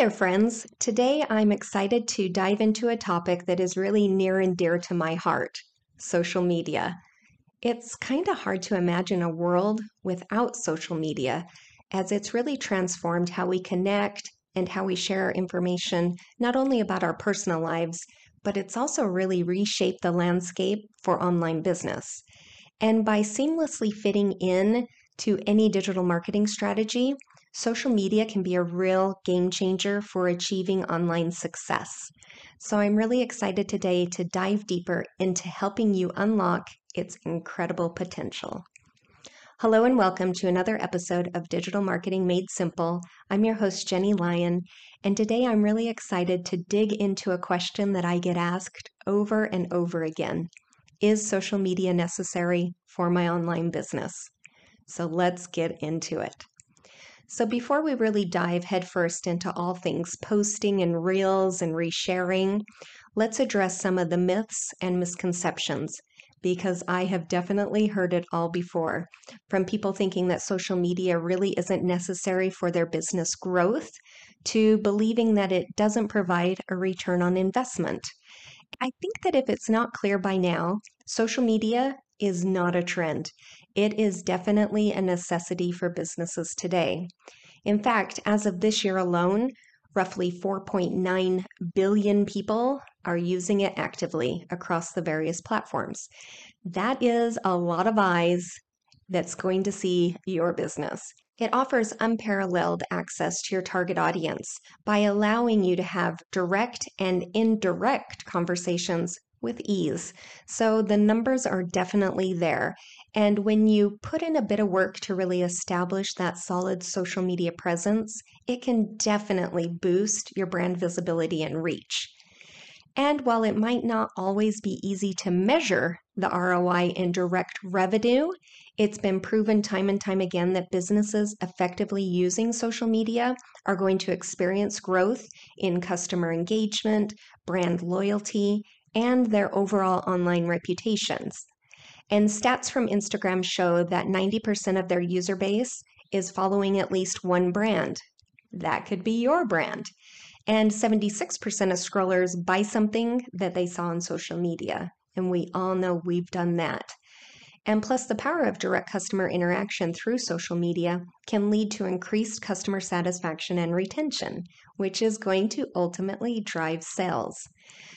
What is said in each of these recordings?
There, friends. Today I'm excited to dive into a topic that is really near and dear to my heart social media. It's kind of hard to imagine a world without social media, as it's really transformed how we connect and how we share information, not only about our personal lives, but it's also really reshaped the landscape for online business. And by seamlessly fitting in to any digital marketing strategy, social media can be a real game changer for achieving online success. So I'm really excited today to dive deeper into helping you unlock its incredible potential. Hello and welcome to another episode of Digital Marketing Made Simple. I'm your host, Jennie Lyon, and today I'm really excited to dig into a question that I get asked over and over again Is social media necessary for my online business? So let's get into it. So, before we really dive headfirst into all things posting and reels and resharing, let's address some of the myths and misconceptions because I have definitely heard it all before from people thinking that social media really isn't necessary for their business growth to believing that it doesn't provide a return on investment. I think that if it's not clear by now, social media is not a trend. It is definitely a necessity for businesses today. In fact, as of this year alone, roughly 4.9 billion people are using it actively across the various platforms. That is a lot of eyes that's going to see your business. It offers unparalleled access to your target audience by allowing you to have direct and indirect conversations with ease. So the numbers are definitely there. And when you put in a bit of work to really establish that solid social media presence, it can definitely boost your brand visibility and reach. And while it might not always be easy to measure the ROI in direct revenue, it's been proven time and time again that businesses effectively using social media are going to experience growth in customer engagement, brand loyalty, and their overall online reputations. And stats from Instagram show that 90% of their user base is following at least one brand. That could be your brand. And 76% of scrollers buy something that they saw on social media. And we all know we've done that. And plus, the power of direct customer interaction through social media can lead to increased customer satisfaction and retention, which is going to ultimately drive sales.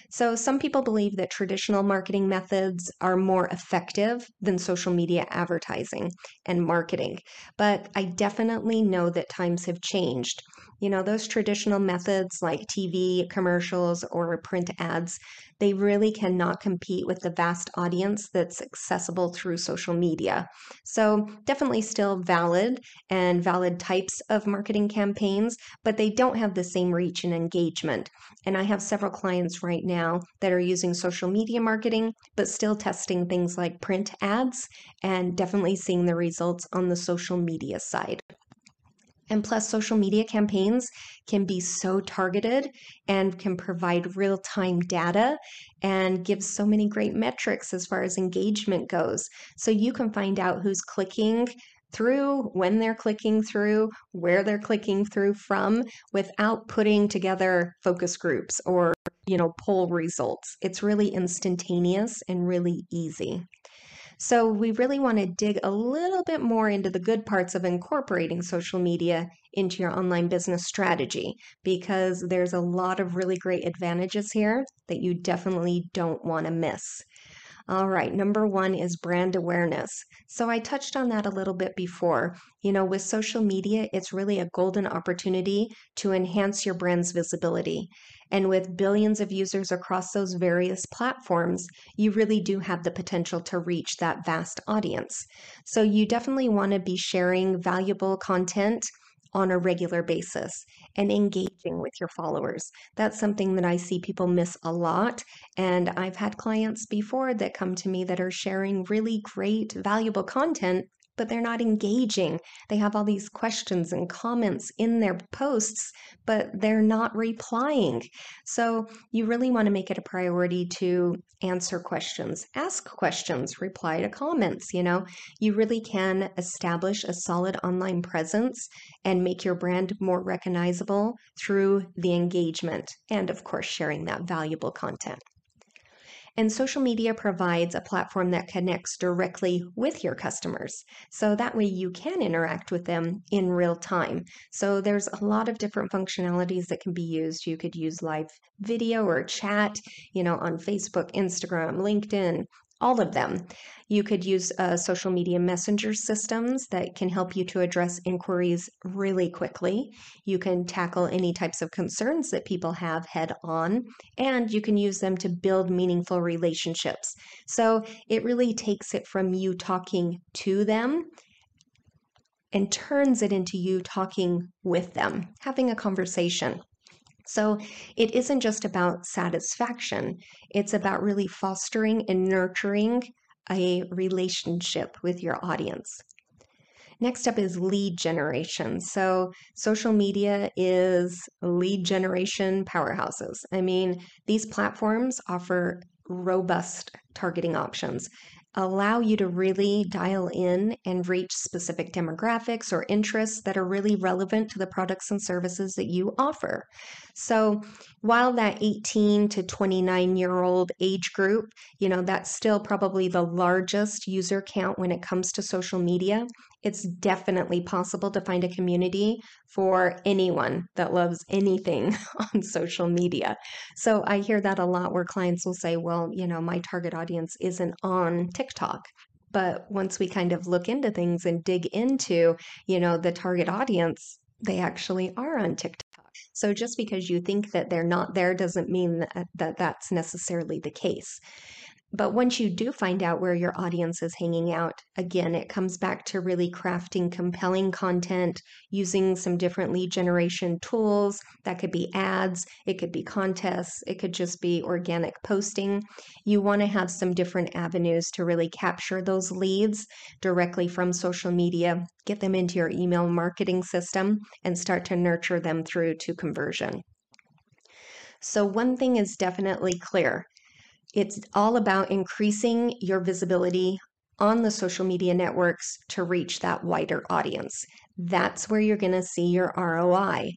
So, some people believe that traditional marketing methods are more effective than social media advertising and marketing. But I definitely know that times have changed. You know, those traditional methods like TV commercials or print ads, they really cannot compete with the vast audience that's accessible through social media. So, definitely still valid and valid types of marketing campaigns, but they don't have the same reach and engagement. And I have several clients right now that are using social media marketing, but still testing things like print ads and definitely seeing the results on the social media side. And plus, social media campaigns can be so targeted and can provide real time data and give so many great metrics as far as engagement goes. So you can find out who's clicking through, when they're clicking through, where they're clicking through from without putting together focus groups or, you know, poll results. It's really instantaneous and really easy. So, we really want to dig a little bit more into the good parts of incorporating social media into your online business strategy because there's a lot of really great advantages here that you definitely don't want to miss. All right, number one is brand awareness. So I touched on that a little bit before. You know, with social media, it's really a golden opportunity to enhance your brand's visibility. And with billions of users across those various platforms, you really do have the potential to reach that vast audience. So you definitely want to be sharing valuable content on a regular basis and engaging with your followers. That's something that I see people miss a lot. And I've had clients before that come to me that are sharing really great, valuable content, but they're not engaging. They have all these questions and comments in their posts, but they're not replying. So you really want to make it a priority to answer questions, ask questions, reply to comments. You know, you really can establish a solid online presence and make your brand more recognizable through the engagement and, of course, sharing that valuable content. And social media provides a platform that connects directly with your customers. So that way you can interact with them in real time. So there's a lot of different functionalities that can be used. You could use live video or chat, you know, on Facebook, Instagram, LinkedIn, all of them. You could use uh, social media messenger systems that can help you to address inquiries really quickly. You can tackle any types of concerns that people have head on, and you can use them to build meaningful relationships. So it really takes it from you talking to them and turns it into you talking with them, having a conversation. So it isn't just about satisfaction, it's about really fostering and nurturing a relationship with your audience. Next up is lead generation. So, social media is lead generation powerhouses. I mean, these platforms offer robust targeting options allow you to really dial in and reach specific demographics or interests that are really relevant to the products and services that you offer. So, while that 18 to 29 year old age group, you know, that's still probably the largest user count when it comes to social media, it's definitely possible to find a community for anyone that loves anything on social media. So I hear that a lot where clients will say, well, you know, my target audience isn't on TikTok. But once we kind of look into things and dig into, you know, the target audience, they actually are on TikTok. So just because you think that they're not there doesn't mean that, that that's necessarily the case. But once you do find out where your audience is hanging out, again, it comes back to really crafting compelling content, using some different lead generation tools. That could be ads, it could be contests, it could just be organic posting. You want to have some different avenues to really capture those leads directly from social media, get them into your email marketing system, and start to nurture them through to conversion. So, one thing is definitely clear it's all about increasing your visibility on the social media networks to reach that wider audience. That's where you're going to see your ROI.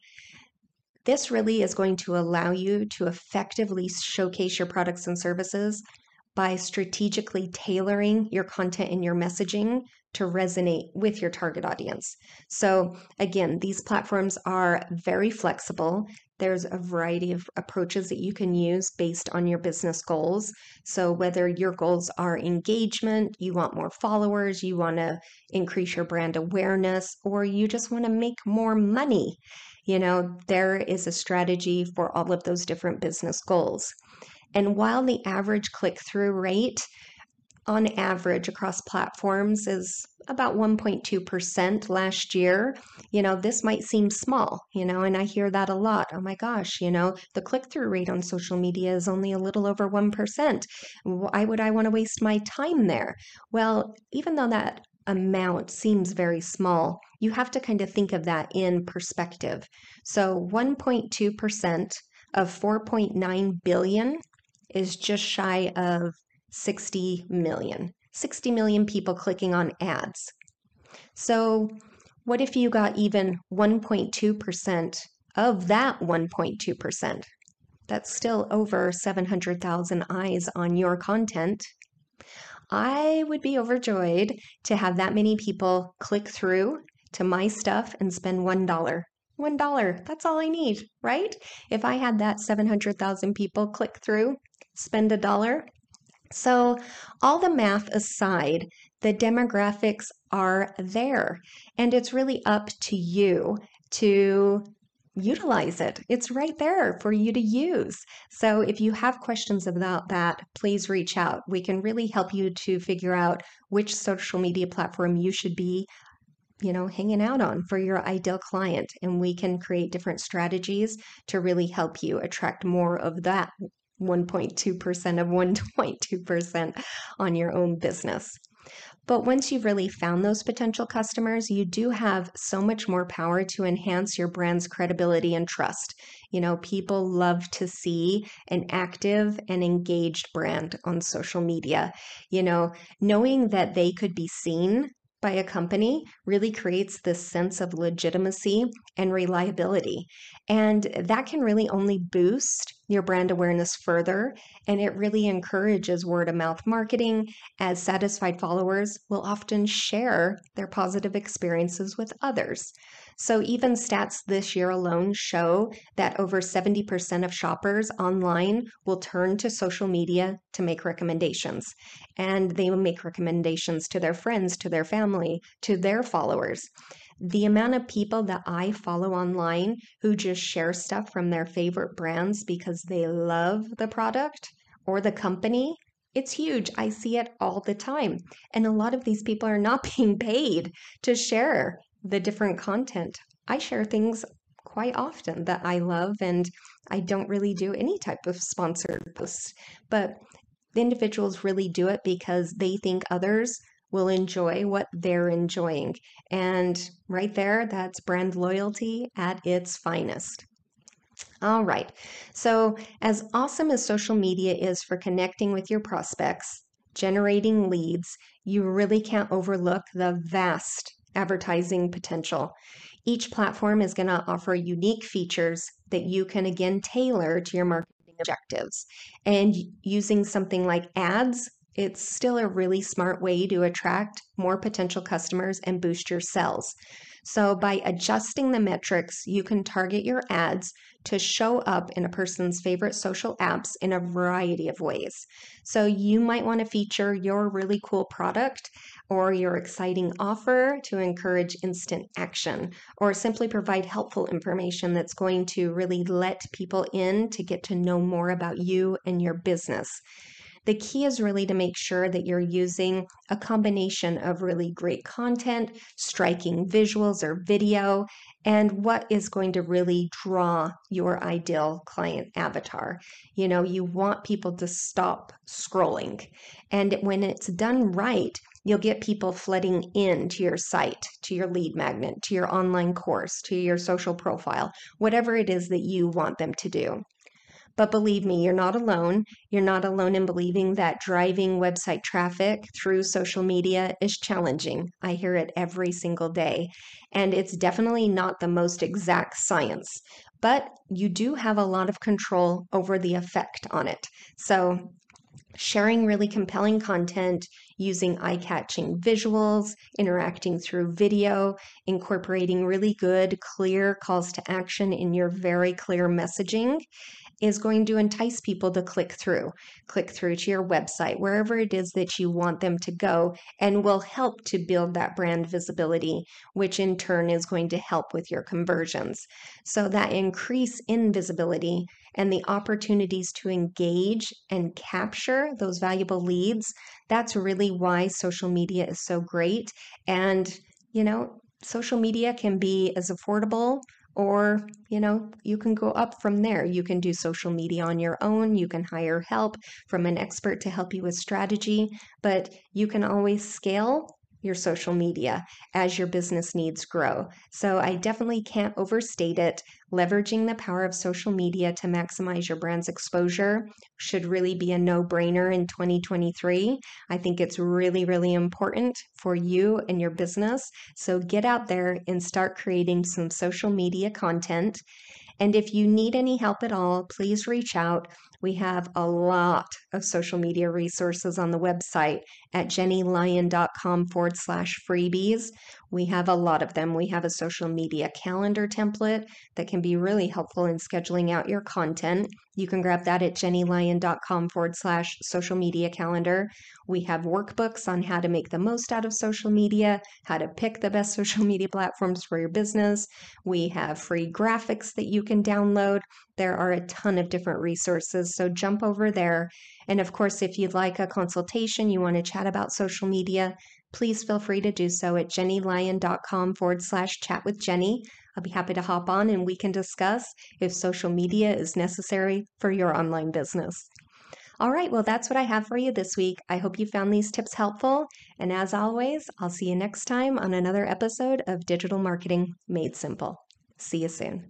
This really is going to allow you to effectively showcase your products and services by strategically tailoring your content and your messaging to resonate with your target audience. So, again, these platforms are very flexible. There's a variety of approaches that you can use based on your business goals. So, whether your goals are engagement, you want more followers, you want to increase your brand awareness, or you just want to make more money, you know, there is a strategy for all of those different business goals. And while the average click through rate on average across platforms is about 1.2% last year. You know, this might seem small, you know, and I hear that a lot. Oh my gosh, you know, the click through rate on social media is only a little over 1%. Why would I want to waste my time there? Well, even though that amount seems very small, you have to kind of think of that in perspective. So 1.2% of 4.9 billion is just shy of 60 million. 60 million people clicking on ads. So, what if you got even 1.2% of that 1.2%? That's still over 700,000 eyes on your content. I would be overjoyed to have that many people click through to my stuff and spend $1. $1. That's all I need, right? If I had that 700,000 people click through, spend a dollar. So, all the math aside, the demographics are there, and it's really up to you to utilize it. It's right there for you to use. So if you have questions about that, please reach out. We can really help you to figure out which social media platform you should be you know hanging out on for your ideal client and we can create different strategies to really help you attract more of that 1.2% of 1.2% on your own business but once you've really found those potential customers, you do have so much more power to enhance your brand's credibility and trust. You know, people love to see an active and engaged brand on social media. You know, knowing that they could be seen by a company really creates this sense of legitimacy and reliability. And that can really only boost your brand awareness further. And it really encourages word of mouth marketing, as satisfied followers will often share their positive experiences with others. So, even stats this year alone show that over 70% of shoppers online will turn to social media to make recommendations. And they will make recommendations to their friends, to their family, to their followers. The amount of people that I follow online who just share stuff from their favorite brands because they love the product or the company it's huge. I see it all the time. And a lot of these people are not being paid to share the different content. I share things quite often that I love, and I don't really do any type of sponsored posts. But the individuals really do it because they think others will enjoy what they're enjoying. And right there, that's brand loyalty at its finest. All right. So, as awesome as social media is for connecting with your prospects, generating leads, you really can't overlook the vast advertising potential. Each platform is going to offer unique features that you can again tailor to your marketing objectives. And using something like ads, it's still a really smart way to attract more potential customers and boost your sales. So, by adjusting the metrics, you can target your ads to show up in a person's favorite social apps in a variety of ways. So, you might want to feature your really cool product or your exciting offer to encourage instant action, or simply provide helpful information that's going to really let people in to get to know more about you and your business. The key is really to make sure that you're using a combination of really great content, striking visuals or video, and what is going to really draw your ideal client avatar. You know, you want people to stop scrolling. And when it's done right, you'll get people flooding into your site, to your lead magnet, to your online course, to your social profile, whatever it is that you want them to do. But believe me, you're not alone. You're not alone in believing that driving website traffic through social media is challenging. I hear it every single day. And it's definitely not the most exact science, but you do have a lot of control over the effect on it. So, sharing really compelling content, using eye catching visuals, interacting through video, incorporating really good, clear calls to action in your very clear messaging, is going to entice people to click through, click through to your website, wherever it is that you want them to go, and will help to build that brand visibility, which in turn is going to help with your conversions. So, that increase in visibility and the opportunities to engage and capture those valuable leads, that's really why social media is so great. And, you know, social media can be as affordable or you know you can go up from there. You can do social media on your own. You can hire help from an expert to help you with strategy. But you can always scale your social media as your business needs grow. So I definitely can't overstate it. Leveraging the power of social media to maximize your brand's exposure should really be a no brainer in 2023. I think it's really, really important for you and your business. So get out there and start creating some social media content. And if you need any help at all, please reach out. We have a lot of social media resources on the website at jennielyon.com forward slash freebies. We have a lot of them. We have a social media calendar template that can be really helpful in scheduling out your content. You can grab that at jennielyon.com forward slash social media calendar. We have workbooks on how to make the most out of social media, how to pick the best social media platforms for your business. We have free graphics that you can download. There are a ton of different resources, so jump over there. And of course, if you'd like a consultation, you want to chat about social media, please feel free to do so at jennielyon.com forward slash chat with Jennie. I'll be happy to hop on and we can discuss if social media is necessary for your online business. All right, well, that's what I have for you this week. I hope you found these tips helpful. And as always, I'll see you next time on another episode of Digital Marketing Made Simple. See you soon.